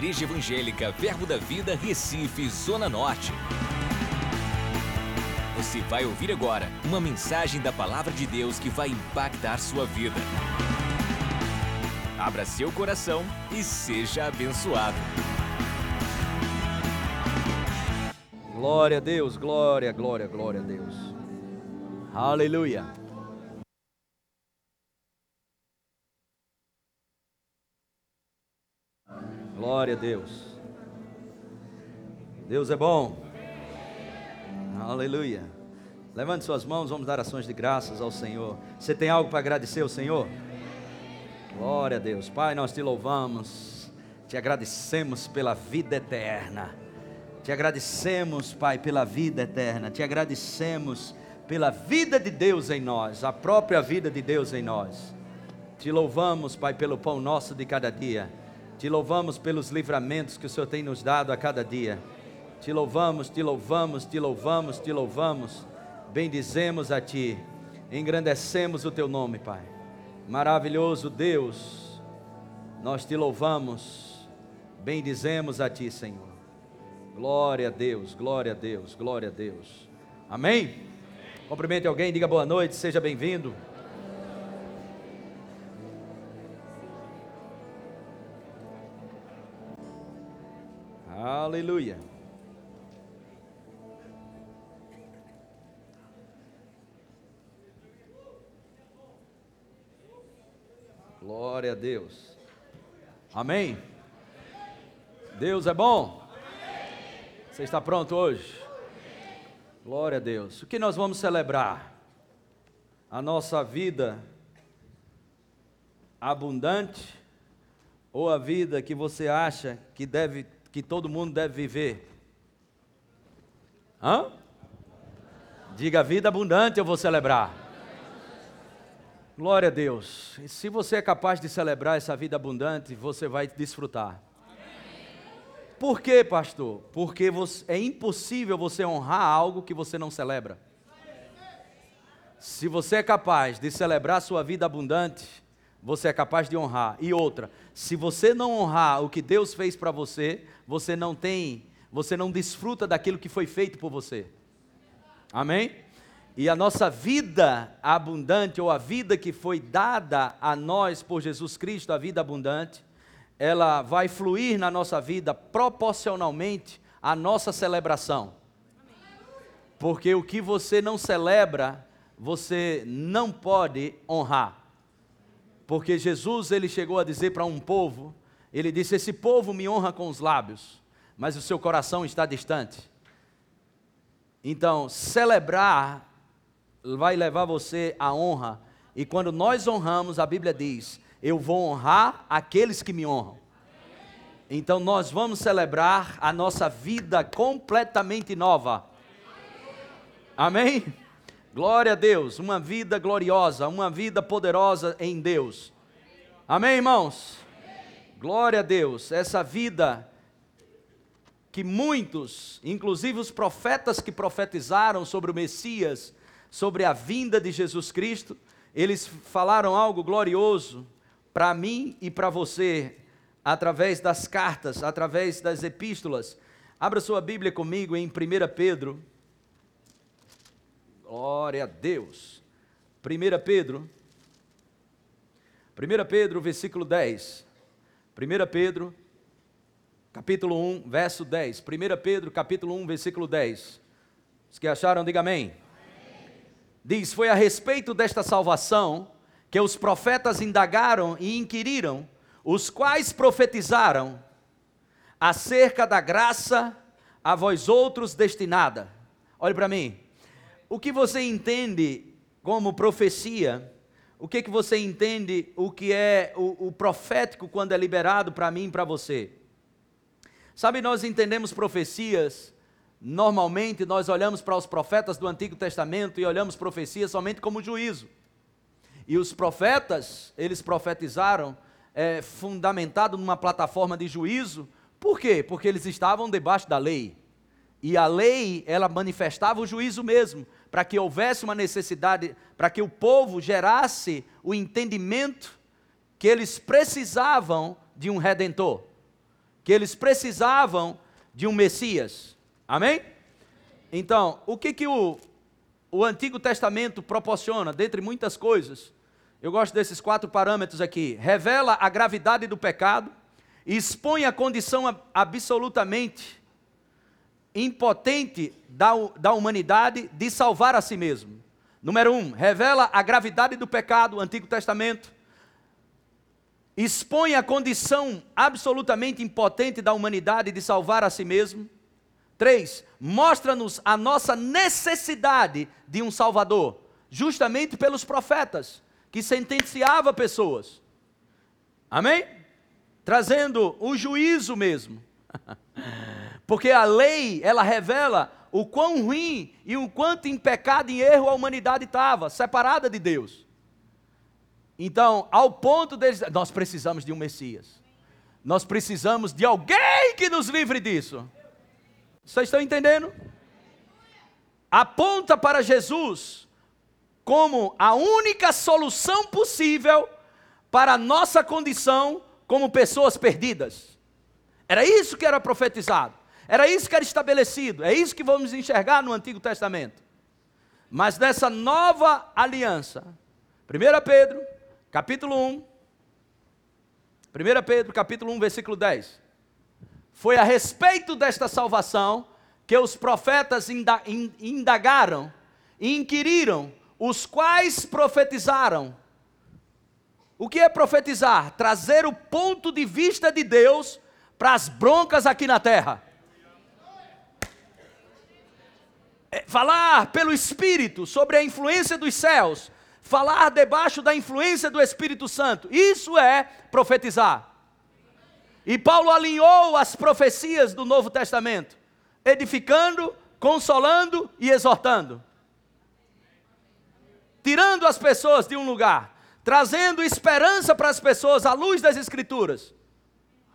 Igreja Evangélica Verbo da Vida, Recife, Zona Norte. Você vai ouvir agora uma mensagem da Palavra de Deus que vai impactar sua vida. Abra seu coração e seja abençoado. Glória a Deus, glória, glória, glória a Deus. Aleluia. Glória a Deus. Deus é bom. Aleluia. Levante suas mãos, vamos dar ações de graças ao Senhor. Você tem algo para agradecer ao Senhor? Glória a Deus. Pai, nós te louvamos, te agradecemos pela vida eterna. Te agradecemos, Pai, pela vida eterna. Te agradecemos pela vida de Deus em nós, a própria vida de Deus em nós. Te louvamos, Pai, pelo pão nosso de cada dia. Te louvamos pelos livramentos que o Senhor tem nos dado a cada dia. Te louvamos, te louvamos, te louvamos, te louvamos. Bendizemos a Ti. Engrandecemos o Teu nome, Pai. Maravilhoso Deus, nós te louvamos. Bendizemos a Ti, Senhor. Glória a Deus, glória a Deus, glória a Deus. Amém? Cumprimente alguém, diga boa noite, seja bem-vindo. Aleluia. Glória a Deus. Amém? Deus é bom? Você está pronto hoje? Glória a Deus. O que nós vamos celebrar? A nossa vida abundante ou a vida que você acha que deve que todo mundo deve viver? Hã? Diga vida abundante eu vou celebrar. Glória a Deus. E se você é capaz de celebrar essa vida abundante, você vai desfrutar. Por quê, pastor? Porque você, é impossível você honrar algo que você não celebra. Se você é capaz de celebrar sua vida abundante, você é capaz de honrar. E outra, se você não honrar o que Deus fez para você, você não tem, você não desfruta daquilo que foi feito por você. Amém? E a nossa vida abundante, ou a vida que foi dada a nós por Jesus Cristo, a vida abundante, ela vai fluir na nossa vida proporcionalmente à nossa celebração. Porque o que você não celebra, você não pode honrar. Porque Jesus ele chegou a dizer para um povo, ele disse: "Esse povo me honra com os lábios, mas o seu coração está distante". Então, celebrar vai levar você à honra, e quando nós honramos, a Bíblia diz: "Eu vou honrar aqueles que me honram". Então nós vamos celebrar a nossa vida completamente nova. Amém? Glória a Deus, uma vida gloriosa, uma vida poderosa em Deus. Amém, irmãos? Glória a Deus, essa vida que muitos, inclusive os profetas que profetizaram sobre o Messias, sobre a vinda de Jesus Cristo, eles falaram algo glorioso para mim e para você, através das cartas, através das epístolas. Abra sua Bíblia comigo em 1 Pedro, Glória a Deus. 1 Pedro, 1 Pedro, versículo 10. 1 Pedro, capítulo 1, verso 10. 1 Pedro, capítulo 1, versículo 10. Os que acharam, diga amém. amém. Diz: Foi a respeito desta salvação que os profetas indagaram e inquiriram, os quais profetizaram acerca da graça a vós outros destinada. Olhe para mim. O que você entende como profecia? O que, que você entende o que é o, o profético quando é liberado para mim e para você? Sabe, nós entendemos profecias, normalmente nós olhamos para os profetas do Antigo Testamento e olhamos profecias somente como juízo. E os profetas, eles profetizaram é, fundamentado numa plataforma de juízo, por quê? Porque eles estavam debaixo da lei. E a lei, ela manifestava o juízo mesmo para que houvesse uma necessidade, para que o povo gerasse o entendimento que eles precisavam de um redentor. que eles precisavam de um Messias. Amém? Então, o que, que o, o Antigo Testamento proporciona, dentre muitas coisas? Eu gosto desses quatro parâmetros aqui. Revela a gravidade do pecado, expõe a condição absolutamente impotente da, da humanidade de salvar a si mesmo. Número um, revela a gravidade do pecado, Antigo Testamento. Expõe a condição absolutamente impotente da humanidade de salvar a si mesmo. Três, mostra-nos a nossa necessidade de um Salvador, justamente pelos profetas, que sentenciava pessoas. Amém? Trazendo o juízo mesmo. Porque a lei, ela revela o quão ruim e o quanto em pecado e erro a humanidade estava, separada de Deus. Então, ao ponto deles, nós precisamos de um Messias. Nós precisamos de alguém que nos livre disso. Vocês estão entendendo? Aponta para Jesus como a única solução possível para a nossa condição como pessoas perdidas. Era isso que era profetizado. Era isso que era estabelecido, é isso que vamos enxergar no Antigo Testamento. Mas nessa nova aliança, 1 Pedro, capítulo 1, 1 Pedro, capítulo 1, versículo 10. Foi a respeito desta salvação que os profetas indagaram e inquiriram, os quais profetizaram. O que é profetizar? Trazer o ponto de vista de Deus para as broncas aqui na terra. É, falar pelo Espírito sobre a influência dos céus, falar debaixo da influência do Espírito Santo, isso é profetizar. E Paulo alinhou as profecias do Novo Testamento, edificando, consolando e exortando, tirando as pessoas de um lugar, trazendo esperança para as pessoas à luz das Escrituras.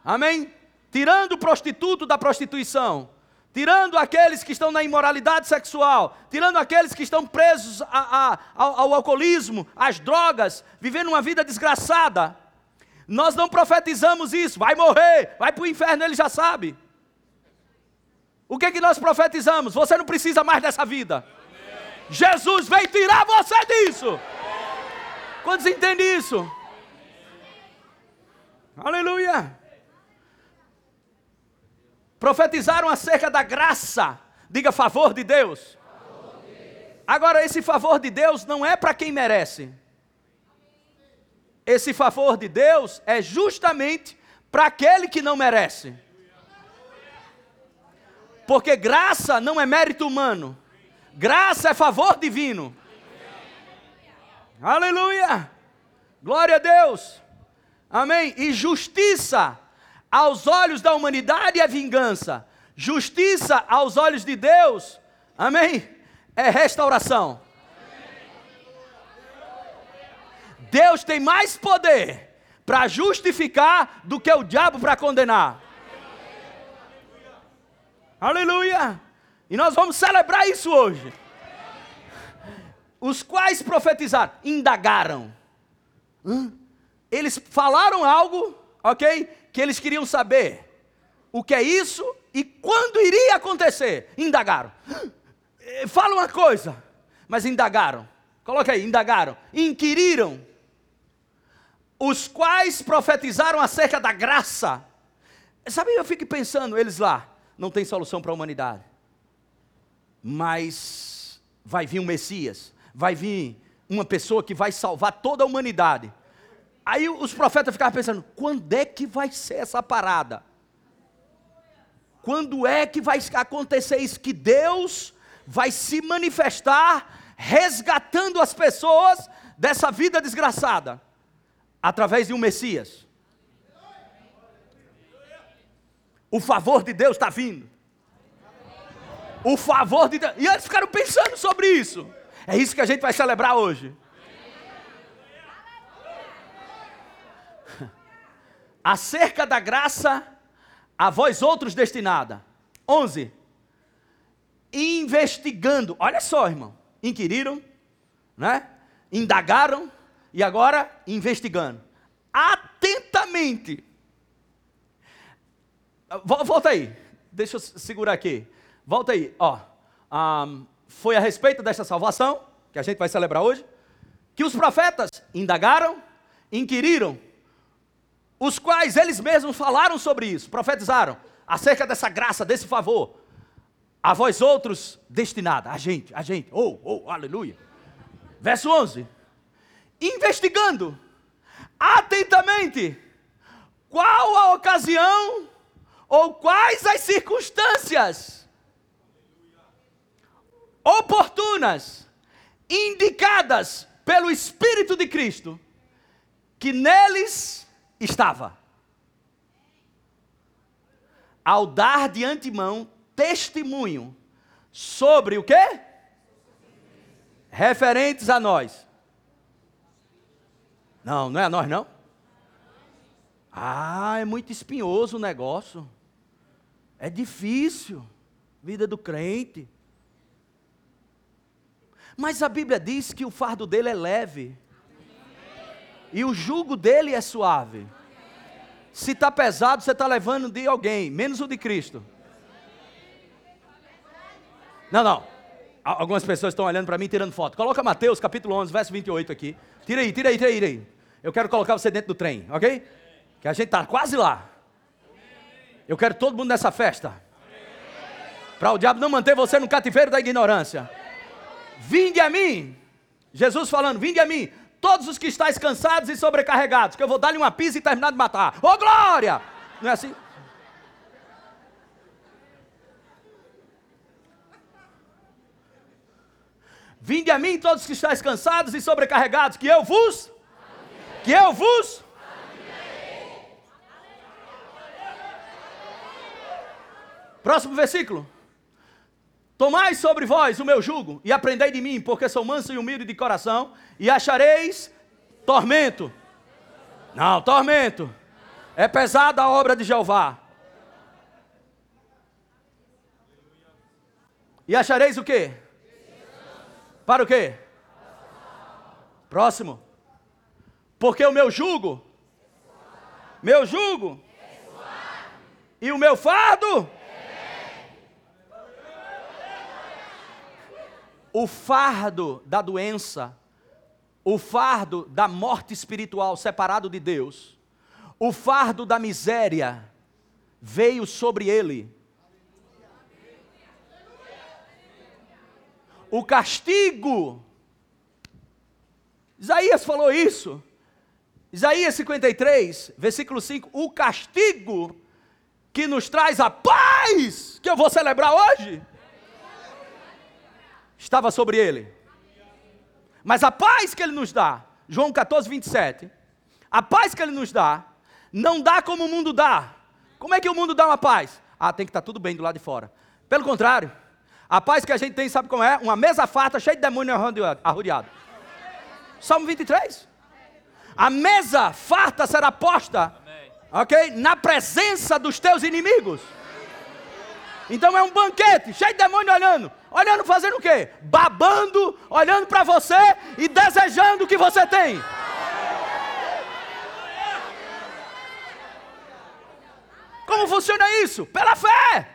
Amém? Tirando o prostituto da prostituição, tirando aqueles que estão na imoralidade sexual, tirando aqueles que estão presos a, a, ao, ao alcoolismo, às drogas, vivendo uma vida desgraçada. Nós não profetizamos isso, vai morrer, vai para o inferno, ele já sabe. O que, que nós profetizamos? Você não precisa mais dessa vida. Jesus veio tirar você disso. Quantos entendem isso? Aleluia profetizaram acerca da graça. Diga favor de Deus. Agora, esse favor de Deus não é para quem merece. Esse favor de Deus é justamente para aquele que não merece. Porque graça não é mérito humano, graça é favor divino. Aleluia! Glória a Deus! Amém? E justiça aos olhos da humanidade é vingança, justiça aos olhos de Deus, amém? É restauração. Deus tem mais poder para justificar do que o diabo para condenar. Aleluia! E nós vamos celebrar isso hoje. Os quais profetizaram, indagaram. Eles falaram algo, ok? Que eles queriam saber o que é isso e quando iria acontecer. Indagaram. Fala uma coisa, mas indagaram. Coloca aí, indagaram. Inquiriram. Os quais profetizaram acerca da graça. Sabe, eu fico pensando, eles lá, não tem solução para a humanidade. Mas vai vir um Messias, vai vir uma pessoa que vai salvar toda a humanidade. Aí os profetas ficavam pensando: quando é que vai ser essa parada? Quando é que vai acontecer isso? Que Deus vai se manifestar resgatando as pessoas dessa vida desgraçada através de um Messias. O favor de Deus está vindo. O favor de Deus. E eles ficaram pensando sobre isso. É isso que a gente vai celebrar hoje. Acerca da graça a vós outros destinada. 11. Investigando, olha só, irmão, inquiriram, né? Indagaram e agora investigando atentamente. Volta aí. Deixa eu segurar aqui. Volta aí. Ó, um, foi a respeito desta salvação, que a gente vai celebrar hoje, que os profetas indagaram, inquiriram, os quais eles mesmos falaram sobre isso, profetizaram acerca dessa graça, desse favor. A vós outros destinada, a gente, a gente, oh, oh, aleluia. Verso 11: investigando atentamente qual a ocasião ou quais as circunstâncias oportunas indicadas pelo Espírito de Cristo que neles estava. Ao dar de antemão testemunho sobre o quê? Referentes a nós. Não, não é a nós não? Ah, é muito espinhoso o negócio. É difícil. Vida do crente. Mas a Bíblia diz que o fardo dele é leve. E o jugo dele é suave. Se está pesado, você está levando de alguém, menos o de Cristo. Não, não. Algumas pessoas estão olhando para mim tirando foto. Coloca Mateus capítulo 11, verso 28 aqui. Tira aí, tira aí, tira aí, tira aí. Eu quero colocar você dentro do trem, ok? Que a gente está quase lá. Eu quero todo mundo nessa festa. Para o diabo não manter você no cativeiro da ignorância. Vinde a mim. Jesus falando, vinde a mim. Todos os que estáis cansados e sobrecarregados, que eu vou dar-lhe uma pisa e terminar de matar. Ô oh, glória! Não é assim? Vinde a mim todos que estáis cansados e sobrecarregados, que eu vos, que eu vos, Próximo versículo. Tomai sobre vós o meu jugo e aprendei de mim, porque sou manso e humilde de coração, e achareis tormento. Não, tormento. É pesada a obra de Jeová. E achareis o quê? Para o quê? Próximo. Porque o meu jugo, meu jugo, e o meu fardo o fardo da doença, o fardo da morte espiritual separado de Deus, o fardo da miséria veio sobre ele. O castigo, Isaías falou isso, Isaías 53, versículo 5: o castigo que nos traz a paz, que eu vou celebrar hoje, estava sobre ele. Mas a paz que ele nos dá, João 14, 27, a paz que ele nos dá, não dá como o mundo dá. Como é que o mundo dá uma paz? Ah, tem que estar tudo bem do lado de fora. Pelo contrário, a paz que a gente tem, sabe como é? Uma mesa farta cheia de demônio arrodeado. Salmo 23. A mesa farta será posta, ok? Na presença dos teus inimigos. Então é um banquete, cheio de demônio olhando. Olhando fazendo o quê? Babando, olhando para você e desejando o que você tem. Como funciona isso? Pela fé.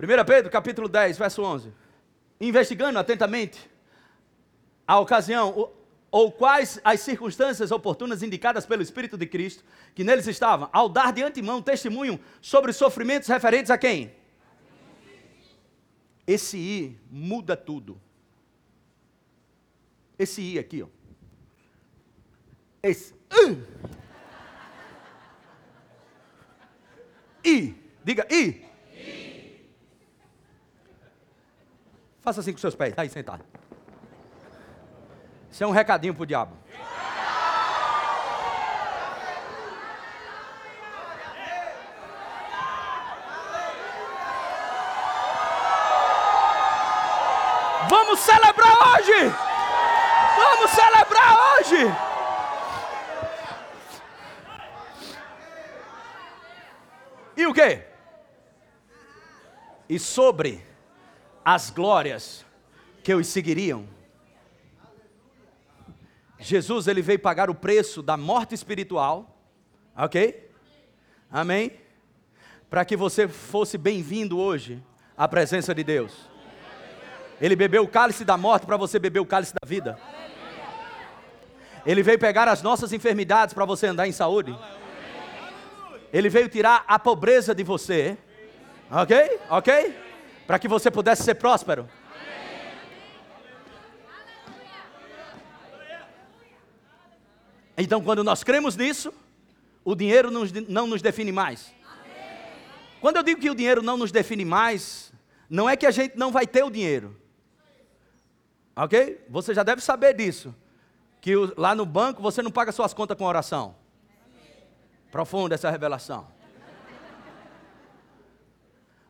1 Pedro capítulo 10, verso 11. Investigando atentamente a ocasião, ou quais as circunstâncias oportunas indicadas pelo Espírito de Cristo, que neles estavam, ao dar de antemão testemunho sobre os sofrimentos referentes a quem? Esse I muda tudo. Esse I aqui, ó. Esse. Uh. I. Diga I. I. Faça assim com seus pés. Tá aí sentado. Isso é um recadinho pro diabo. Vamos celebrar hoje! Vamos celebrar hoje! E o que? E sobre as glórias que os seguiriam Jesus ele veio pagar o preço da morte espiritual, Ok? Amém? Para que você fosse bem-vindo hoje à presença de Deus. Ele bebeu o cálice da morte para você beber o cálice da vida. Ele veio pegar as nossas enfermidades para você andar em saúde. Ele veio tirar a pobreza de você. Ok? Ok? Para que você pudesse ser próspero. Então, quando nós cremos nisso, o dinheiro não nos define mais. Quando eu digo que o dinheiro não nos define mais, não é que a gente não vai ter o dinheiro. Ok? Você já deve saber disso. Que lá no banco você não paga suas contas com oração. Profunda essa revelação.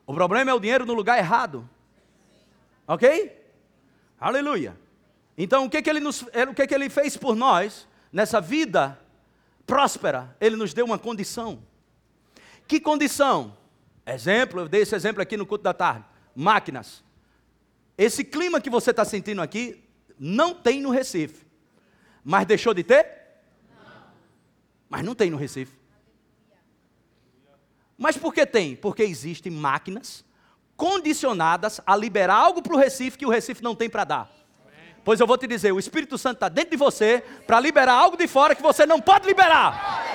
O problema é o dinheiro no lugar errado. Ok? Aleluia. Então o que, que, ele, nos, o que, que ele fez por nós? Nessa vida próspera, Ele nos deu uma condição. Que condição? Exemplo, eu dei esse exemplo aqui no culto da tarde: máquinas. Esse clima que você está sentindo aqui não tem no Recife. Mas deixou de ter? Não. Mas não tem no Recife. Mas por que tem? Porque existem máquinas condicionadas a liberar algo para o Recife que o Recife não tem para dar. Pois eu vou te dizer, o Espírito Santo está dentro de você para liberar algo de fora que você não pode liberar.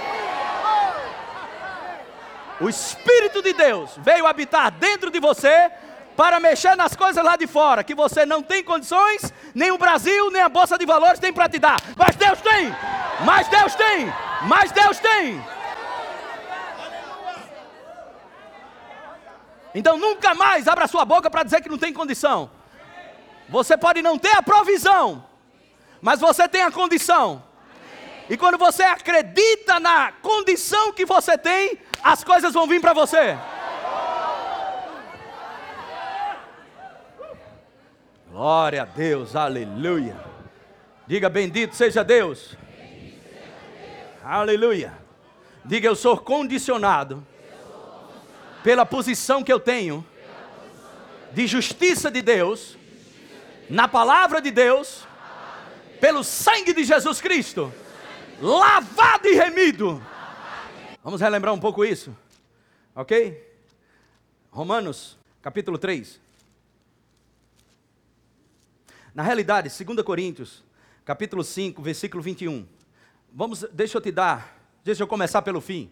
O Espírito de Deus veio habitar dentro de você para mexer nas coisas lá de fora, que você não tem condições, nem o Brasil, nem a Bolsa de Valores tem para te dar. Mas Deus tem! Mas Deus tem! Mas Deus tem! Então nunca mais abra sua boca para dizer que não tem condição. Você pode não ter a provisão, mas você tem a condição. E quando você acredita na condição que você tem, as coisas vão vir para você. Glória a Deus, aleluia. Diga bendito seja Deus. Aleluia. Diga eu sou condicionado pela posição que eu tenho de justiça de Deus na palavra de Deus, pelo sangue de Jesus Cristo, lavado e remido. Vamos relembrar um pouco isso, ok? Romanos, capítulo 3. Na realidade, 2 Coríntios, capítulo 5, versículo 21. Vamos, deixa eu te dar, deixa eu começar pelo fim.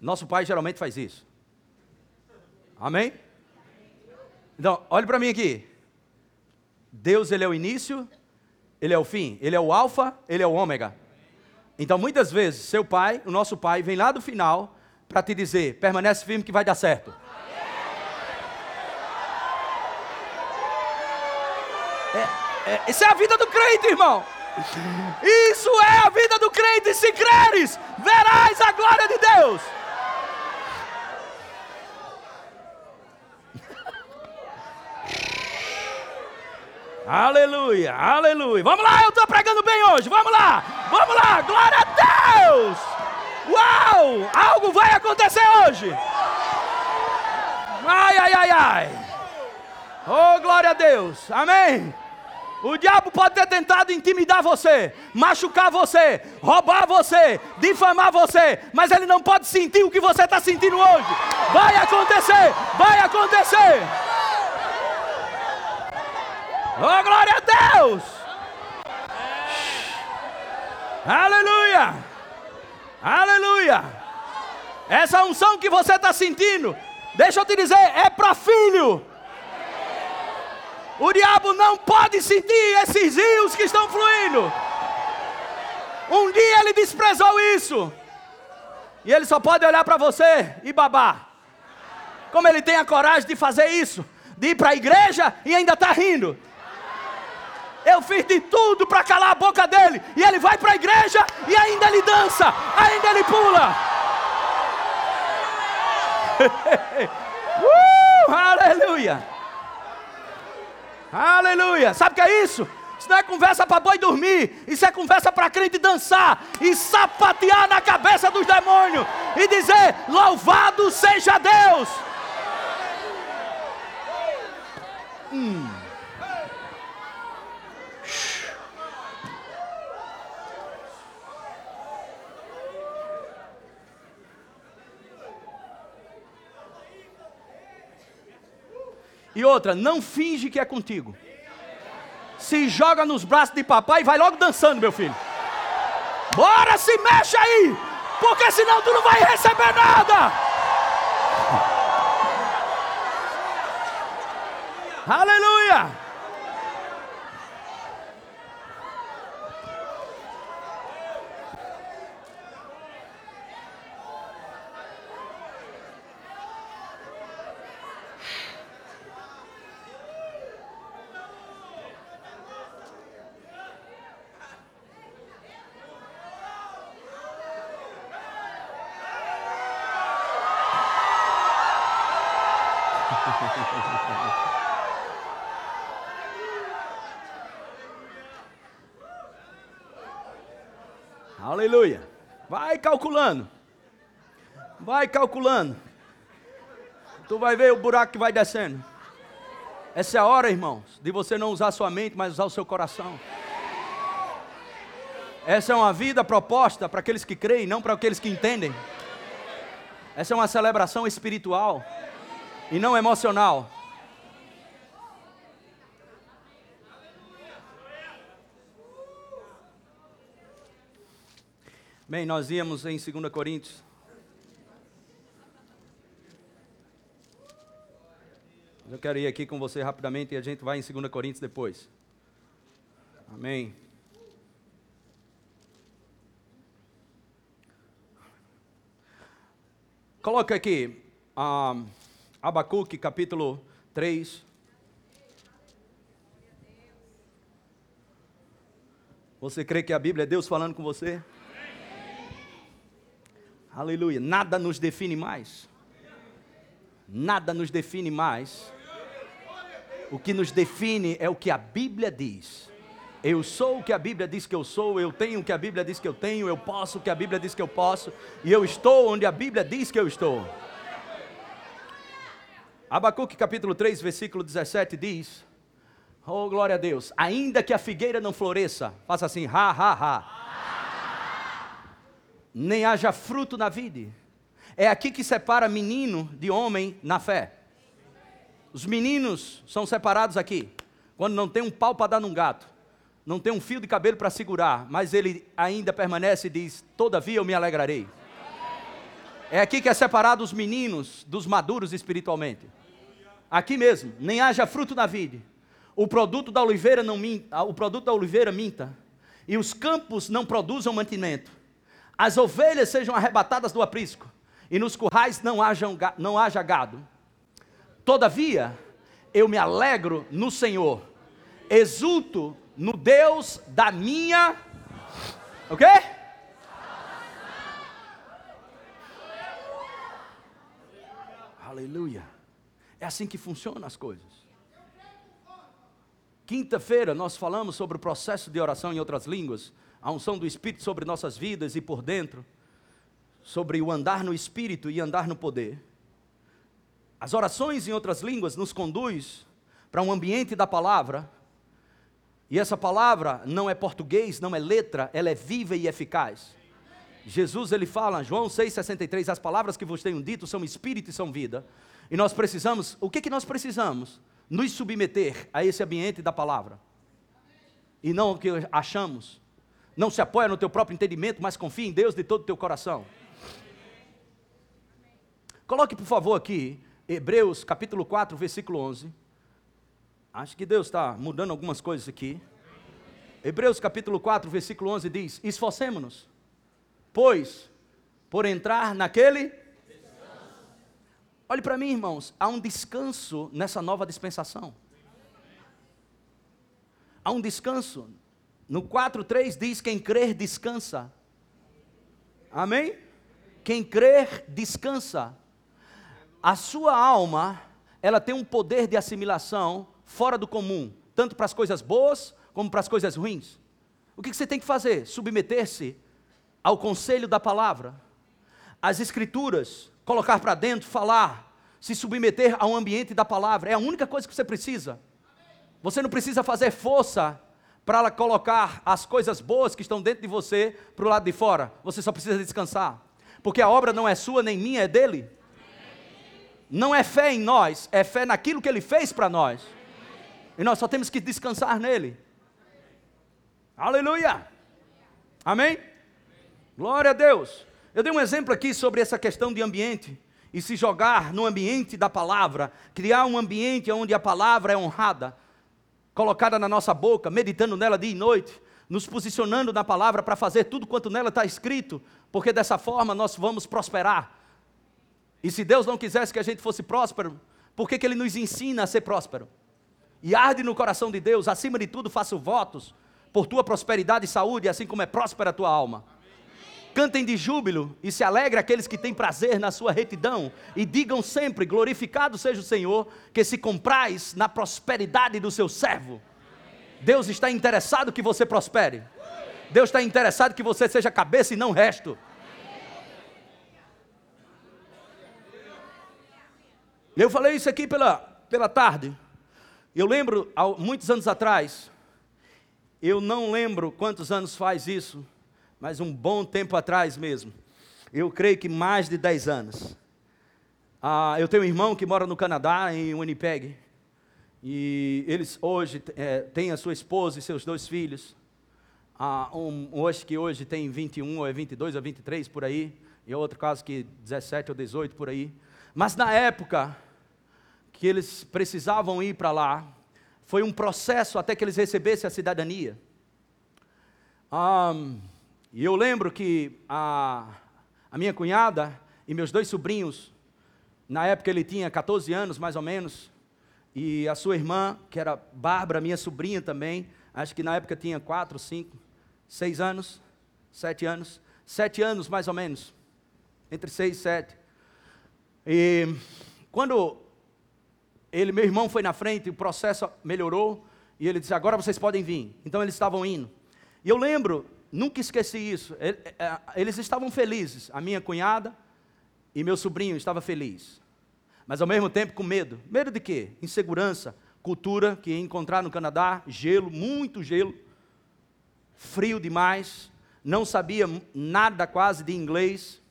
Nosso pai geralmente faz isso. Amém? Então, olhe para mim aqui. Deus ele é o início, ele é o fim, ele é o alfa, ele é o ômega. Então muitas vezes seu pai, o nosso pai, vem lá do final para te dizer: permanece firme que vai dar certo. É, é, isso é a vida do crente, irmão. Isso é a vida do crente. Se creres, verás a glória de Deus. Aleluia, aleluia. Vamos lá, eu estou pregando bem hoje. Vamos lá, vamos lá. Glória a Deus. Uau, algo vai acontecer hoje. Ai, ai, ai, ai. Oh, glória a Deus. Amém. O diabo pode ter tentado intimidar você, machucar você, roubar você, difamar você, mas ele não pode sentir o que você está sentindo hoje. Vai acontecer, vai acontecer. Oh, glória a Deus! Aleluia! Aleluia! Essa unção que você está sentindo, deixa eu te dizer, é para filho. O diabo não pode sentir esses rios que estão fluindo. Um dia ele desprezou isso. E ele só pode olhar para você e babar. Como ele tem a coragem de fazer isso? De ir para a igreja e ainda está rindo. Eu fiz de tudo para calar a boca dele. E ele vai para a igreja e ainda ele dança, ainda ele pula. uh, aleluia. Aleluia. Sabe o que é isso? Isso não é conversa para boi dormir. Isso é conversa para crente dançar e sapatear na cabeça dos demônios e dizer: Louvado seja Deus. Hum. E outra, não finge que é contigo. Se joga nos braços de papai e vai logo dançando, meu filho. Bora, se mexe aí, porque senão tu não vai receber nada. Aleluia! Aleluia. Vai calculando. Vai calculando. Tu vai ver o buraco que vai descendo. Essa é a hora, irmãos, de você não usar sua mente, mas usar o seu coração. Essa é uma vida proposta para aqueles que creem, não para aqueles que entendem. Essa é uma celebração espiritual e não emocional. Bem, nós íamos em 2 Coríntios. Eu quero ir aqui com você rapidamente e a gente vai em 2 Coríntios depois. Amém. Coloca aqui um, Abacuque capítulo 3. Você crê que a Bíblia é Deus falando com você? Aleluia. Nada nos define mais. Nada nos define mais. O que nos define é o que a Bíblia diz. Eu sou o que a Bíblia diz que eu sou, eu tenho o que a Bíblia diz que eu tenho, eu posso o que a Bíblia diz que eu posso, e eu estou onde a Bíblia diz que eu estou. Abacuque capítulo 3, versículo 17 diz: Oh, glória a Deus, ainda que a figueira não floresça, faça assim, ha, ha, ha nem haja fruto na vide. É aqui que separa menino de homem na fé. Os meninos são separados aqui, quando não tem um pau para dar num gato, não tem um fio de cabelo para segurar, mas ele ainda permanece e diz: Todavia eu me alegrarei. É aqui que é separado os meninos dos maduros espiritualmente. Aqui mesmo, nem haja fruto na vide. O produto da oliveira não minta, o produto da oliveira minta, e os campos não produzam mantimento as ovelhas sejam arrebatadas do aprisco, e nos currais não, hajam, não haja gado. Todavia, eu me alegro no Senhor, exulto no Deus da minha. O quê? Aleluia. É assim que funcionam as coisas. Quinta-feira nós falamos sobre o processo de oração em outras línguas a unção do Espírito sobre nossas vidas e por dentro, sobre o andar no Espírito e andar no poder. As orações em outras línguas nos conduz para um ambiente da palavra, e essa palavra não é português, não é letra, ela é viva e eficaz. Jesus ele fala, João 6,63, as palavras que vos tenho dito são espírito e são vida. E nós precisamos, o que, que nós precisamos? Nos submeter a esse ambiente da palavra. E não o que achamos, não se apoia no teu próprio entendimento, mas confia em Deus de todo o teu coração. Coloque, por favor, aqui, Hebreus capítulo 4, versículo 11. Acho que Deus está mudando algumas coisas aqui. Hebreus capítulo 4, versículo 11 diz: Esforcemos-nos, pois, por entrar naquele. Olhe para mim, irmãos, há um descanso nessa nova dispensação. Há um descanso no 4:3 diz: quem crer descansa. Amém? Quem crer descansa. A sua alma, ela tem um poder de assimilação fora do comum, tanto para as coisas boas como para as coisas ruins. O que você tem que fazer? Submeter-se ao conselho da palavra, às escrituras, colocar para dentro, falar, se submeter ao ambiente da palavra. É a única coisa que você precisa. Você não precisa fazer força para colocar as coisas boas que estão dentro de você para o lado de fora. Você só precisa descansar. Porque a obra não é sua nem minha, é dele. não é fé em nós, é fé naquilo que Ele fez para nós. E nós só temos que descansar nele. Aleluia! Amém? Glória a Deus. Eu dei um exemplo aqui sobre essa questão de ambiente e se jogar no ambiente da palavra, criar um ambiente onde a palavra é honrada, colocada na nossa boca, meditando nela dia e noite, nos posicionando na palavra para fazer tudo quanto nela está escrito, porque dessa forma nós vamos prosperar. E se Deus não quisesse que a gente fosse próspero, por que, que Ele nos ensina a ser próspero? E arde no coração de Deus, acima de tudo faço votos por tua prosperidade e saúde, assim como é próspera a tua alma. Cantem de júbilo e se alegrem aqueles que têm prazer na sua retidão, e digam sempre: glorificado seja o Senhor, que se comprais na prosperidade do seu servo. Deus está interessado que você prospere. Deus está interessado que você seja cabeça e não resto. Eu falei isso aqui pela, pela tarde. Eu lembro, há muitos anos atrás, eu não lembro quantos anos faz isso, mas um bom tempo atrás mesmo. Eu creio que mais de 10 anos. Ah, eu tenho um irmão que mora no Canadá, em Winnipeg. E eles hoje é, têm a sua esposa e seus dois filhos. Ah, um, hoje que hoje tem 21, ou é 22 ou 23 por aí. E outro caso que 17 ou 18 por aí. Mas na época, que eles precisavam ir para lá. Foi um processo até que eles recebessem a cidadania. Um, e eu lembro que a, a minha cunhada e meus dois sobrinhos, na época ele tinha 14 anos mais ou menos, e a sua irmã, que era Bárbara, minha sobrinha também, acho que na época tinha 4, 5, 6 anos, 7 anos, 7 anos mais ou menos, entre 6 e 7. E quando ele, meu irmão foi na frente, o processo melhorou, e ele disse: Agora vocês podem vir. Então eles estavam indo. E eu lembro, nunca esqueci isso, é, eles estavam felizes. A minha cunhada e meu sobrinho estavam felizes. Mas ao mesmo tempo com medo. Medo de quê? Insegurança, cultura que ia encontrar no Canadá, gelo, muito gelo, frio demais, não sabia nada quase de inglês.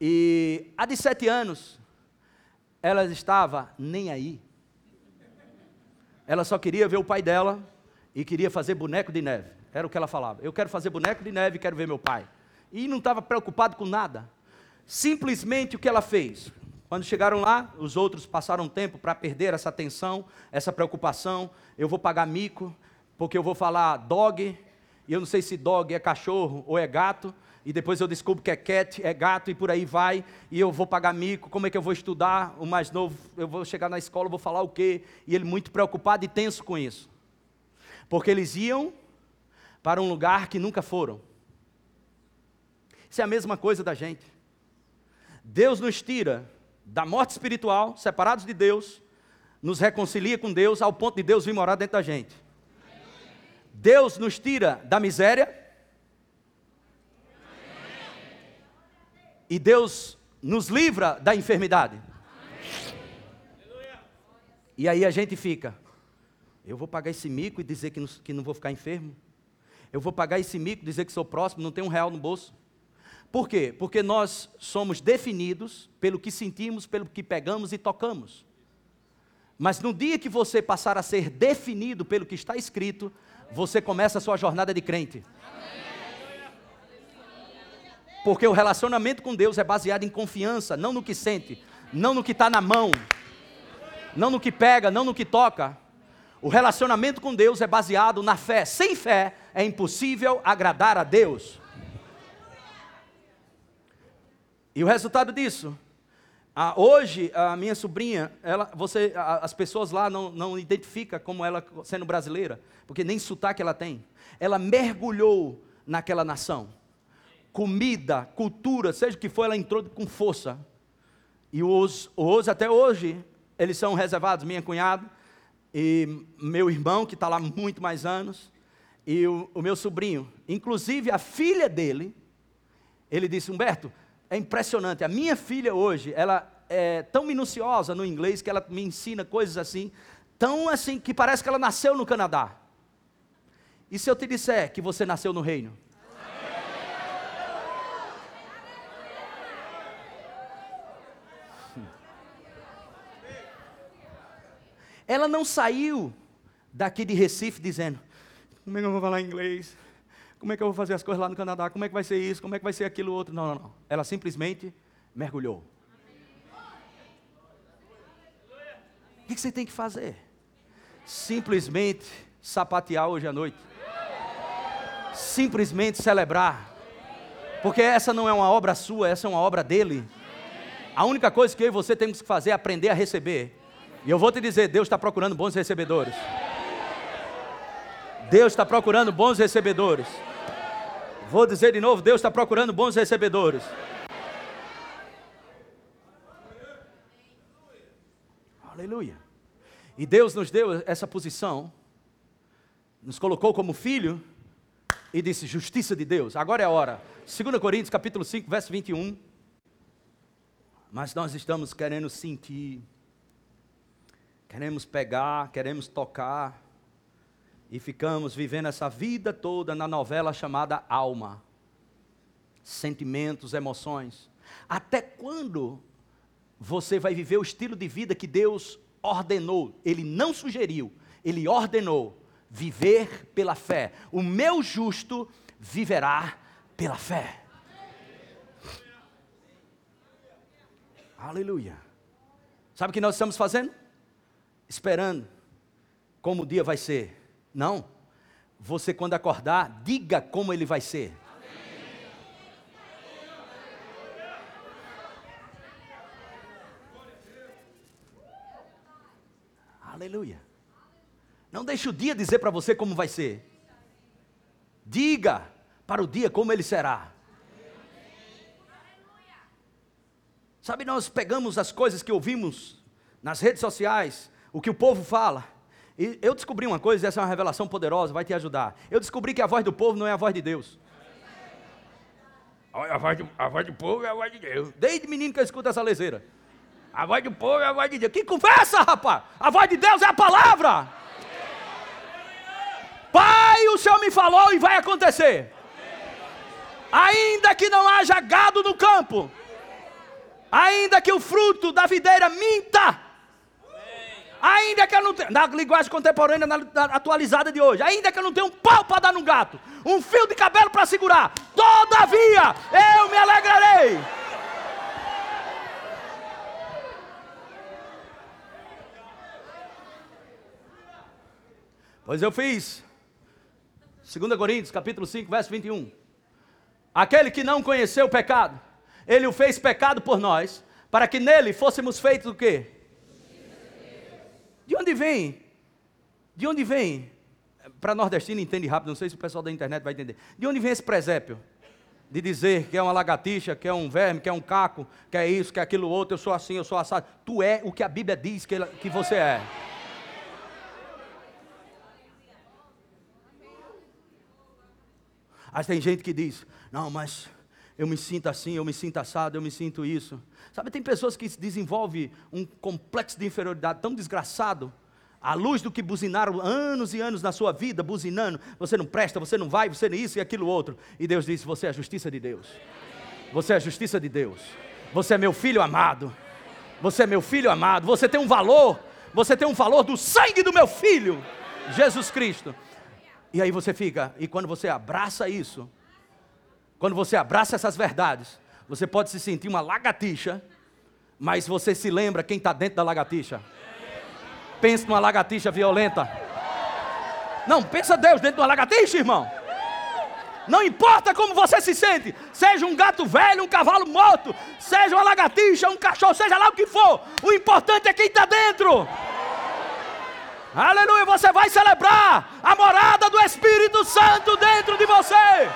E há de sete anos, ela estava nem aí. Ela só queria ver o pai dela e queria fazer boneco de neve. Era o que ela falava. Eu quero fazer boneco de neve quero ver meu pai. E não estava preocupado com nada. Simplesmente o que ela fez. Quando chegaram lá, os outros passaram tempo para perder essa atenção, essa preocupação. Eu vou pagar mico, porque eu vou falar dog, e eu não sei se dog é cachorro ou é gato e depois eu descubro que é cat, é gato e por aí vai, e eu vou pagar mico, como é que eu vou estudar? O mais novo, eu vou chegar na escola, vou falar o quê? E ele muito preocupado e tenso com isso. Porque eles iam para um lugar que nunca foram. Isso é a mesma coisa da gente. Deus nos tira da morte espiritual, separados de Deus, nos reconcilia com Deus ao ponto de Deus vir morar dentro da gente. Deus nos tira da miséria, E Deus nos livra da enfermidade. E aí a gente fica, eu vou pagar esse mico e dizer que não, que não vou ficar enfermo? Eu vou pagar esse mico dizer que sou próximo, não tenho um real no bolso? Por quê? Porque nós somos definidos pelo que sentimos, pelo que pegamos e tocamos. Mas no dia que você passar a ser definido pelo que está escrito, você começa a sua jornada de crente. Porque o relacionamento com Deus é baseado em confiança, não no que sente, não no que está na mão, não no que pega, não no que toca. O relacionamento com Deus é baseado na fé. Sem fé é impossível agradar a Deus. E o resultado disso? Ah, hoje, a minha sobrinha, ela, você, as pessoas lá não, não identificam como ela sendo brasileira, porque nem sotaque ela tem. Ela mergulhou naquela nação comida, cultura, seja o que for, ela entrou com força. E os, os até hoje, eles são reservados, minha cunhada e meu irmão, que está lá muito mais anos, e o, o meu sobrinho. Inclusive, a filha dele, ele disse, Humberto, é impressionante, a minha filha hoje, ela é tão minuciosa no inglês que ela me ensina coisas assim, tão assim, que parece que ela nasceu no Canadá. E se eu te disser que você nasceu no reino? Ela não saiu daqui de Recife dizendo: como é que eu vou falar inglês? Como é que eu vou fazer as coisas lá no Canadá? Como é que vai ser isso? Como é que vai ser aquilo outro? Não, não, não. Ela simplesmente mergulhou. O que você tem que fazer? Simplesmente sapatear hoje à noite. Simplesmente celebrar. Porque essa não é uma obra sua, essa é uma obra dele. A única coisa que eu e você temos que fazer é aprender a receber. E eu vou te dizer: Deus está procurando bons recebedores. Deus está procurando bons recebedores. Vou dizer de novo: Deus está procurando bons recebedores. Aleluia. E Deus nos deu essa posição, nos colocou como filho e disse: justiça de Deus. Agora é a hora. 2 Coríntios capítulo 5, verso 21. Mas nós estamos querendo sentir, queremos pegar, queremos tocar, e ficamos vivendo essa vida toda na novela chamada alma. Sentimentos, emoções. Até quando você vai viver o estilo de vida que Deus ordenou? Ele não sugeriu, ele ordenou viver pela fé. O meu justo viverá pela fé. Aleluia. Sabe o que nós estamos fazendo? Esperando como o dia vai ser. Não. Você, quando acordar, diga como ele vai ser. Aleluia. Não deixe o dia dizer para você como vai ser. Diga para o dia como ele será. Sabe, nós pegamos as coisas que ouvimos nas redes sociais, o que o povo fala, e eu descobri uma coisa, essa é uma revelação poderosa, vai te ajudar. Eu descobri que a voz do povo não é a voz de Deus. A voz, do, a voz do povo é a voz de Deus. Desde menino que eu escuto essa lezeira. A voz do povo é a voz de Deus. Que conversa, rapaz! A voz de Deus é a palavra. Pai, o Senhor me falou e vai acontecer. Ainda que não haja gado no campo, ainda que o fruto da videira minta, ainda que eu não tenha, na linguagem contemporânea, na, na, atualizada de hoje, ainda que eu não tenha um pau para dar no gato, um fio de cabelo para segurar, todavia eu me alegrarei. Pois eu fiz. 2 Coríntios, capítulo 5, verso 21. Aquele que não conheceu o pecado, ele o fez pecado por nós, para que nele fôssemos feitos o quê? De onde vem? De onde vem? Para nordestino entende rápido, não sei se o pessoal da internet vai entender. De onde vem esse presépio? De dizer que é uma lagartixa, que é um verme, que é um caco, que é isso, que é aquilo outro, eu sou assim, eu sou assado. Tu é o que a Bíblia diz que, que você é. Aí tem gente que diz, não, mas eu me sinto assim, eu me sinto assado, eu me sinto isso. Sabe, tem pessoas que desenvolvem um complexo de inferioridade tão desgraçado, à luz do que buzinaram anos e anos na sua vida, buzinando, você não presta, você não vai, você não isso e aquilo outro. E Deus disse: Você é a justiça de Deus. Você é a justiça de Deus. Você é meu filho amado. Você é meu filho amado. Você tem um valor. Você tem um valor do sangue do meu filho, Jesus Cristo. E aí você fica, e quando você abraça isso, quando você abraça essas verdades, você pode se sentir uma lagartixa, mas você se lembra quem está dentro da lagartixa. Pensa numa lagartixa violenta. Não, pensa Deus dentro de uma lagartixa, irmão. Não importa como você se sente, seja um gato velho, um cavalo morto, seja uma lagartixa, um cachorro, seja lá o que for, o importante é quem está dentro. Aleluia, você vai celebrar a morada do Espírito Santo dentro de você.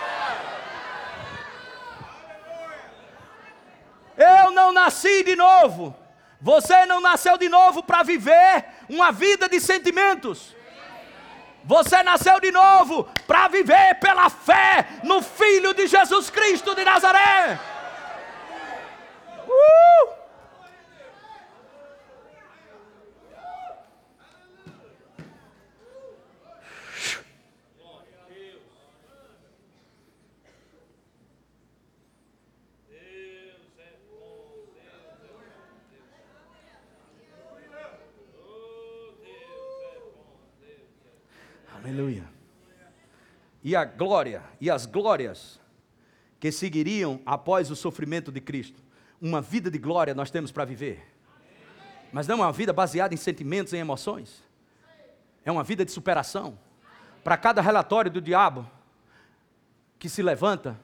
Eu não nasci de novo. Você não nasceu de novo para viver uma vida de sentimentos. Você nasceu de novo para viver pela fé no Filho de Jesus Cristo de Nazaré. Uh! Aleluia. E a glória, e as glórias que seguiriam após o sofrimento de Cristo. Uma vida de glória nós temos para viver. Mas não é uma vida baseada em sentimentos, em emoções. É uma vida de superação. Para cada relatório do diabo que se levanta,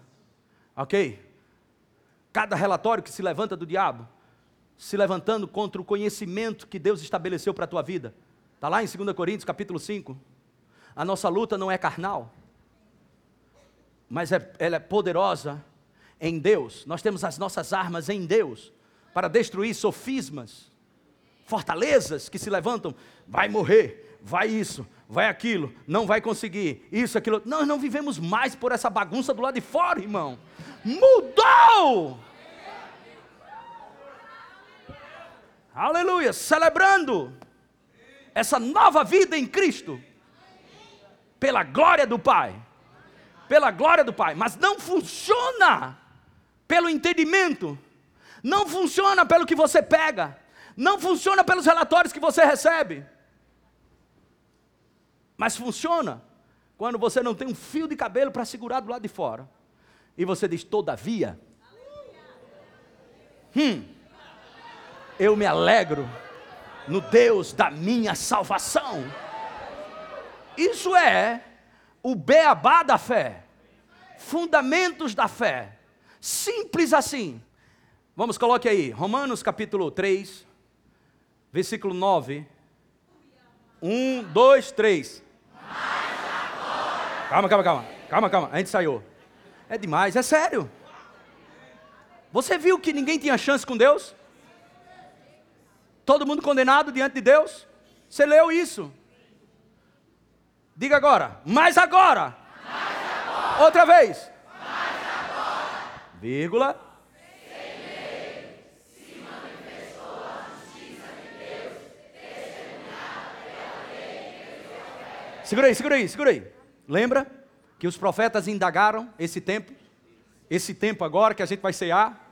ok? Cada relatório que se levanta do diabo, se levantando contra o conhecimento que Deus estabeleceu para a tua vida. Está lá em 2 Coríntios capítulo 5. A nossa luta não é carnal, mas é, ela é poderosa em Deus. Nós temos as nossas armas em Deus para destruir sofismas, fortalezas que se levantam. Vai morrer, vai isso, vai aquilo, não vai conseguir, isso, aquilo. Nós não vivemos mais por essa bagunça do lado de fora, irmão. Mudou! Aleluia! Celebrando essa nova vida em Cristo, pela glória do Pai. Pela glória do Pai. Mas não funciona pelo entendimento, não funciona pelo que você pega, não funciona pelos relatórios que você recebe. Mas funciona quando você não tem um fio de cabelo para segurar do lado de fora. E você diz, todavia, hum, eu me alegro no Deus da minha salvação. Isso é o beabá da fé, fundamentos da fé, simples assim. Vamos, coloque aí, Romanos capítulo 3, versículo 9. 1, 2, 3. Calma, calma, calma. Calma, calma. A gente saiu. É demais, é sério. Você viu que ninguém tinha chance com Deus? Todo mundo condenado diante de Deus? Você leu isso? Diga agora. Mas agora. Mas agora. Outra vez. Mas agora. Vírgula. Segura aí, segura aí, segura aí. Lembra que os profetas indagaram esse tempo? Esse tempo agora que a gente vai cear?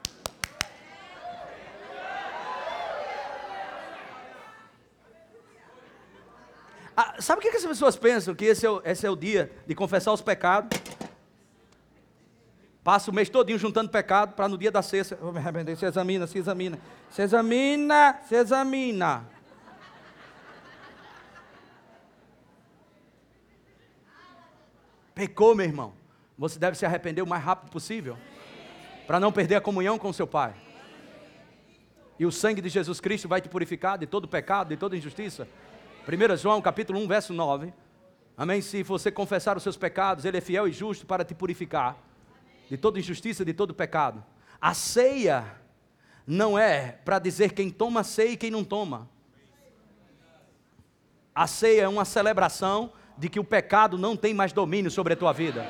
Sabe o que, as pessoas pensam? Que esse é, o, esse é o dia de confessar os pecados. Passa o mês todinho juntando pecado para no dia da sexta. Arrepender, se examina, se examina. Se examina, se examina. Pecou, meu irmão. Você deve se arrepender o mais rápido possível. Para não perder a comunhão com seu Pai. E o sangue de Jesus Cristo vai te purificar de todo pecado, de toda injustiça. 1 João capítulo 1, verso 9. Amém? Se você confessar os seus pecados, Ele é fiel e justo para te purificar de toda injustiça, de todo pecado. A ceia não é para dizer quem toma ceia e quem não toma. A ceia é uma celebração de que o pecado não tem mais domínio sobre a tua vida.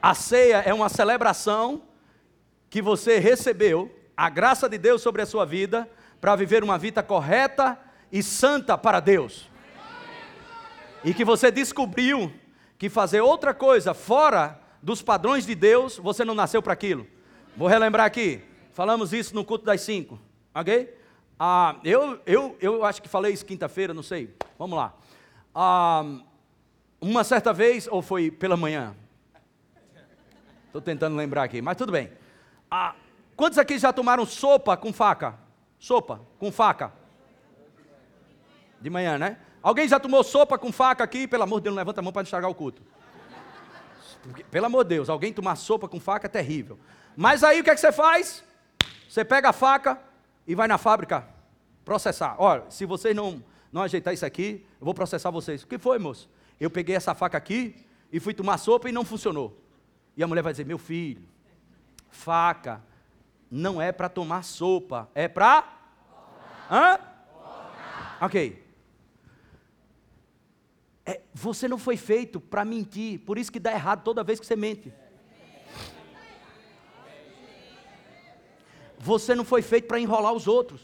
A ceia é uma celebração que você recebeu a graça de Deus sobre a sua vida para viver uma vida correta e santa para Deus. E que você descobriu que fazer outra coisa fora dos padrões de Deus, você não nasceu para aquilo. Vou relembrar aqui. Falamos isso no culto das cinco, ok? Ah, eu, eu, eu acho que falei isso quinta-feira, não sei. Vamos lá. Ah, uma certa vez, ou foi pela manhã? Estou tentando lembrar aqui, mas tudo bem. Ah, quantos aqui já tomaram sopa com faca? Sopa com faca. De manhã, né? Alguém já tomou sopa com faca aqui? Pelo amor de Deus, não levanta a mão para estragar o culto. Pelo amor de Deus, alguém tomar sopa com faca é terrível. Mas aí o que é que você faz? Você pega a faca e vai na fábrica processar. Olha, se vocês não, não ajeitar isso aqui, eu vou processar vocês. O que foi, moço? Eu peguei essa faca aqui e fui tomar sopa e não funcionou. E a mulher vai dizer: Meu filho, faca não é para tomar sopa, é para. Hã? Ok. É, você não foi feito para mentir, por isso que dá errado toda vez que você mente. Você não foi feito para enrolar os outros.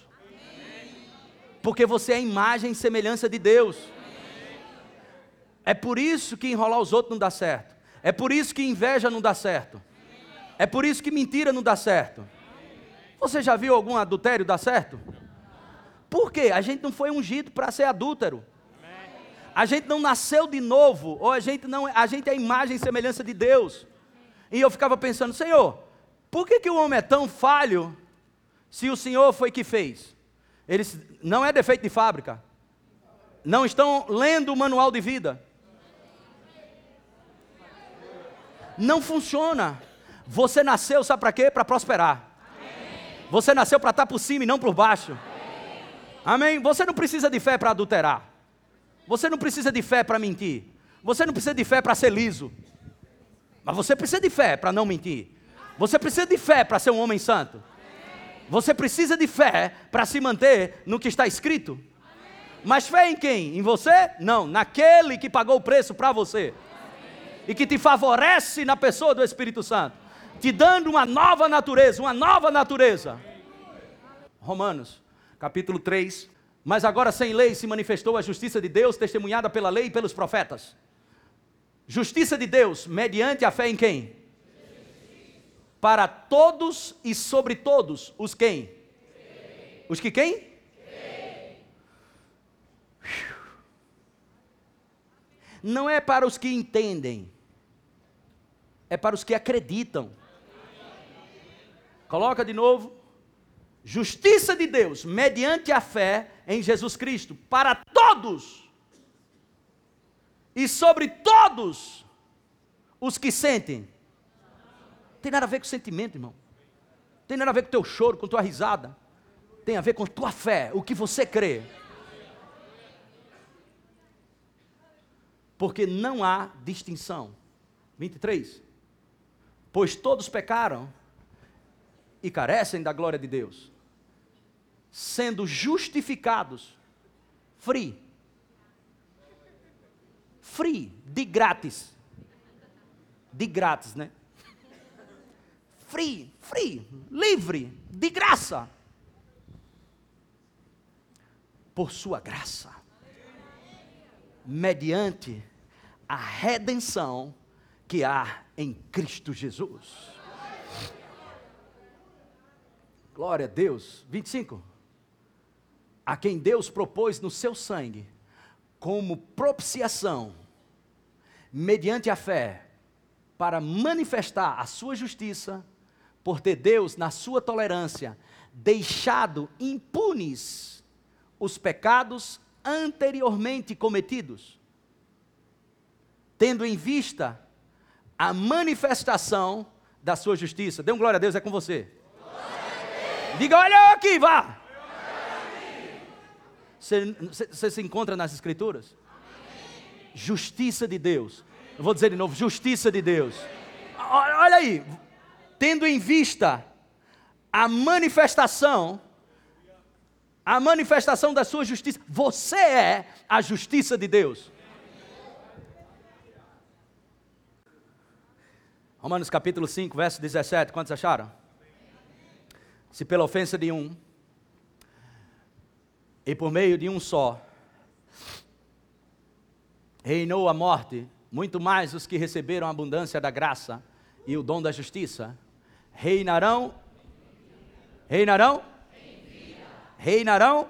Porque você é a imagem e semelhança de Deus. É por isso que enrolar os outros não dá certo. É por isso que inveja não dá certo. É por isso que mentira não dá certo. Você já viu algum adultério dar certo? Por quê? A gente não foi ungido para ser adúltero. A gente não nasceu de novo, ou a gente não, a gente é a imagem e semelhança de Deus. E eu ficava pensando, Senhor, por que, que o homem é tão falho se o Senhor foi que fez? Eles não é defeito de fábrica. Não estão lendo o manual de vida. Não funciona. Você nasceu, sabe para quê? Para prosperar. Você nasceu para estar por cima e não por baixo. Amém? Você não precisa de fé para adulterar. Você não precisa de fé para mentir. Você não precisa de fé para ser liso. Mas você precisa de fé para não mentir. Você precisa de fé para ser um homem santo. Você precisa de fé para se manter no que está escrito. Mas fé em quem? Em você? Não, naquele que pagou o preço para você. E que te favorece na pessoa do Espírito Santo, te dando uma nova natureza, uma nova natureza. Romanos, capítulo 3. Mas agora sem lei se manifestou a justiça de Deus, testemunhada pela lei e pelos profetas. Justiça de Deus, mediante a fé em quem? Para todos e sobre todos os quem? Os que quem? Não é para os que entendem, é para os que acreditam. Coloca de novo. Justiça de Deus, mediante a fé em Jesus Cristo, para todos e sobre todos os que sentem. Tem nada a ver com sentimento, irmão. Tem nada a ver com teu choro, com tua risada. Tem a ver com tua fé, o que você crê. Porque não há distinção. 23. Pois todos pecaram e carecem da glória de Deus, sendo justificados, free, free, de grátis, de grátis, né? Free, free, livre, de graça, por sua graça, mediante a redenção que há em Cristo Jesus. Glória a Deus. 25. A quem Deus propôs no seu sangue como propiciação, mediante a fé, para manifestar a sua justiça, por ter Deus, na sua tolerância, deixado impunes os pecados anteriormente cometidos, tendo em vista a manifestação da sua justiça. Dê um glória a Deus, é com você. Diga, olha aqui, vá. Você, você se encontra nas Escrituras? Justiça de Deus. Eu vou dizer de novo: justiça de Deus. Olha aí, tendo em vista a manifestação, a manifestação da sua justiça, você é a justiça de Deus. Romanos capítulo 5, verso 17, quantos acharam? Se pela ofensa de um, e por meio de um só, reinou a morte, muito mais os que receberam a abundância da graça e o dom da justiça, reinarão, reinarão, reinarão,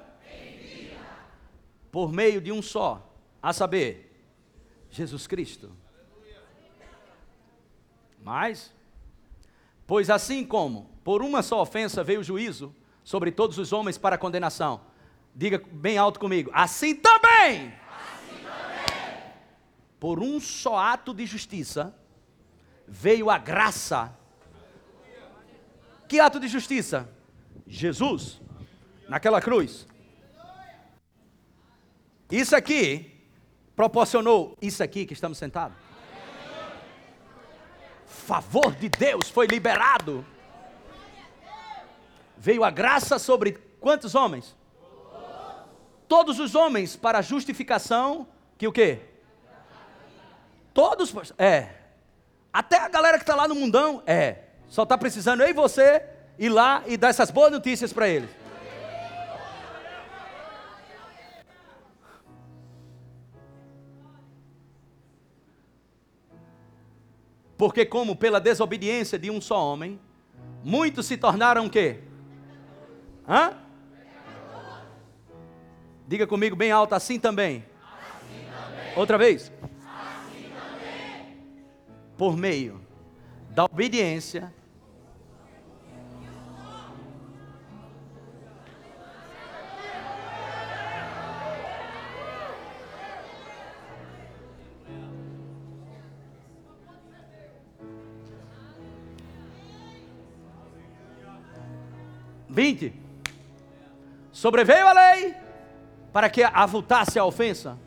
por meio de um só, a saber, Jesus Cristo. Mas, pois assim como por uma só ofensa veio o juízo sobre todos os homens para condenação, diga bem alto comigo, assim também, assim também. por um só ato de justiça veio a graça. Que ato de justiça? Jesus, naquela cruz. Isso aqui proporcionou isso aqui que estamos sentados favor de Deus foi liberado. Veio a graça sobre quantos homens? Todos os homens para a justificação que o quê? Todos, é. Até a galera que está lá no mundão, é. Só está precisando eu e você ir lá e dar essas boas notícias para eles. Porque como pela desobediência de um só homem, muitos se tornaram quê? Hã? Diga comigo bem alto, assim também. Outra vez. Por meio da obediência. Vinte. Sobreveio a lei para que avultasse a ofensa.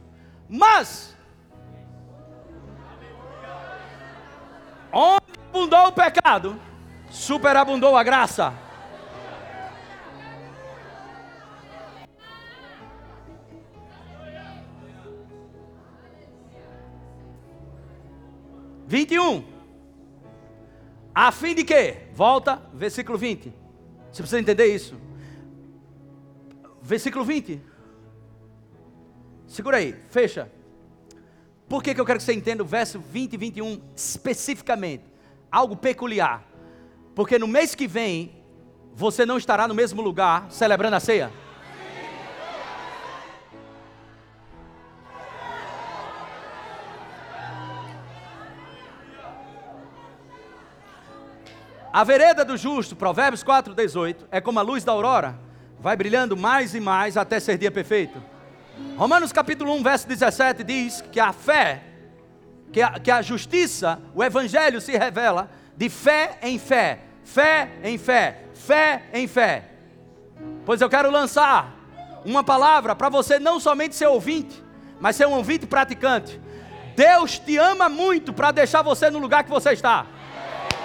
Mas, onde abundou o pecado, superabundou a graça. Vinte e um. A fim de quê? Volta, versículo 20. Você precisa entender isso. Versículo 20. Segura aí, fecha. Por que, que eu quero que você entenda o verso 20 e 21 especificamente? Algo peculiar. Porque no mês que vem, você não estará no mesmo lugar celebrando a ceia. A vereda do justo, Provérbios 4, 18, é como a luz da aurora, vai brilhando mais e mais até ser dia perfeito. Romanos capítulo 1, verso 17 diz que a fé, que a, que a justiça, o evangelho se revela de fé em fé, fé em fé, fé em fé. Pois eu quero lançar uma palavra para você não somente ser ouvinte, mas ser um ouvinte praticante. Deus te ama muito para deixar você no lugar que você está.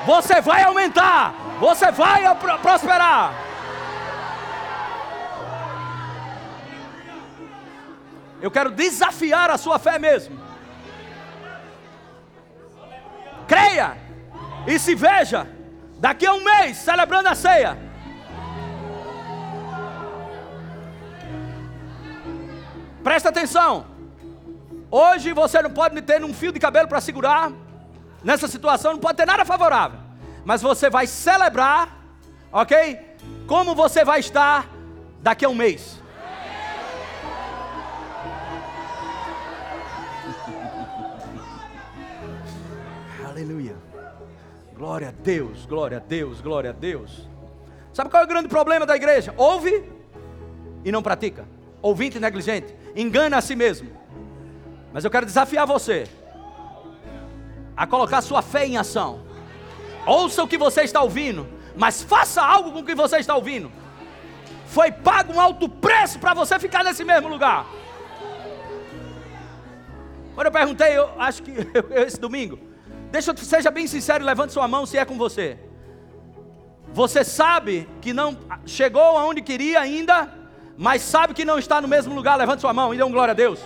Você vai aumentar, você vai prosperar. Eu quero desafiar a sua fé mesmo. Creia e se veja daqui a um mês celebrando a ceia. Presta atenção. Hoje você não pode ter um fio de cabelo para segurar. Nessa situação não pode ter nada favorável. Mas você vai celebrar, ok? Como você vai estar daqui a um mês. Glória a Deus, glória a Deus, glória a Deus. Sabe qual é o grande problema da igreja? Ouve e não pratica. Ouvinte negligente, engana a si mesmo. Mas eu quero desafiar você a colocar sua fé em ação. Ouça o que você está ouvindo, mas faça algo com o que você está ouvindo. Foi pago um alto preço para você ficar nesse mesmo lugar. Quando eu perguntei, eu acho que esse domingo, Deixa eu seja bem sincero e levante sua mão se é com você. Você sabe que não chegou aonde queria ainda, mas sabe que não está no mesmo lugar. Levante sua mão e dê um glória a Deus.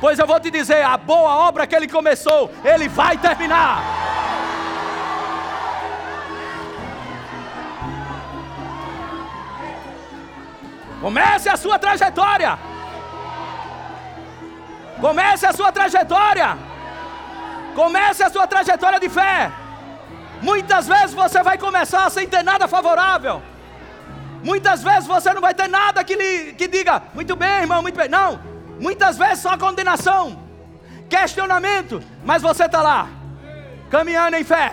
Pois eu vou te dizer, a boa obra que ele começou, ele vai terminar. Comece a sua trajetória. Comece a sua trajetória. Comece a sua trajetória de fé. Muitas vezes você vai começar sem ter nada favorável. Muitas vezes você não vai ter nada que lhe que diga, muito bem, irmão, muito bem. Não. Muitas vezes só condenação, questionamento, mas você está lá, caminhando em fé.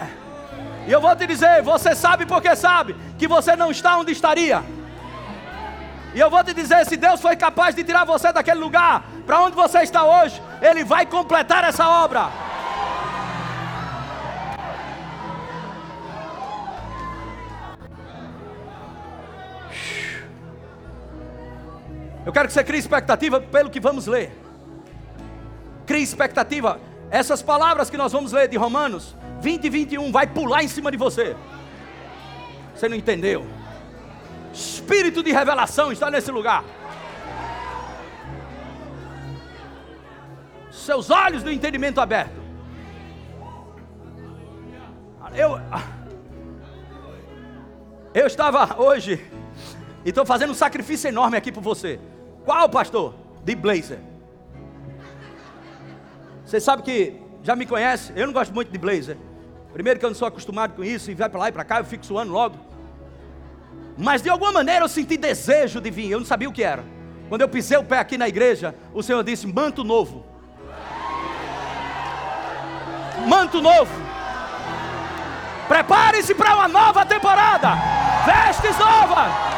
E eu vou te dizer, você sabe porque sabe que você não está onde estaria. E eu vou te dizer, se Deus foi capaz de tirar você daquele lugar para onde você está hoje, Ele vai completar essa obra. Eu quero que você crie expectativa pelo que vamos ler. Crie expectativa. Essas palavras que nós vamos ler de Romanos 20 e 21 vai pular em cima de você. Você não entendeu? Espírito de revelação está nesse lugar. Seus olhos do entendimento aberto. Eu eu estava hoje e estou fazendo um sacrifício enorme aqui por você. Qual, pastor? De blazer. Você sabe que já me conhece, eu não gosto muito de blazer. Primeiro que eu não sou acostumado com isso, e vai para lá e para cá, eu fico suando logo. Mas de alguma maneira eu senti desejo de vir, eu não sabia o que era. Quando eu pisei o pé aqui na igreja, o Senhor disse: manto novo. Manto novo. Prepare-se para uma nova temporada. Vestes novas.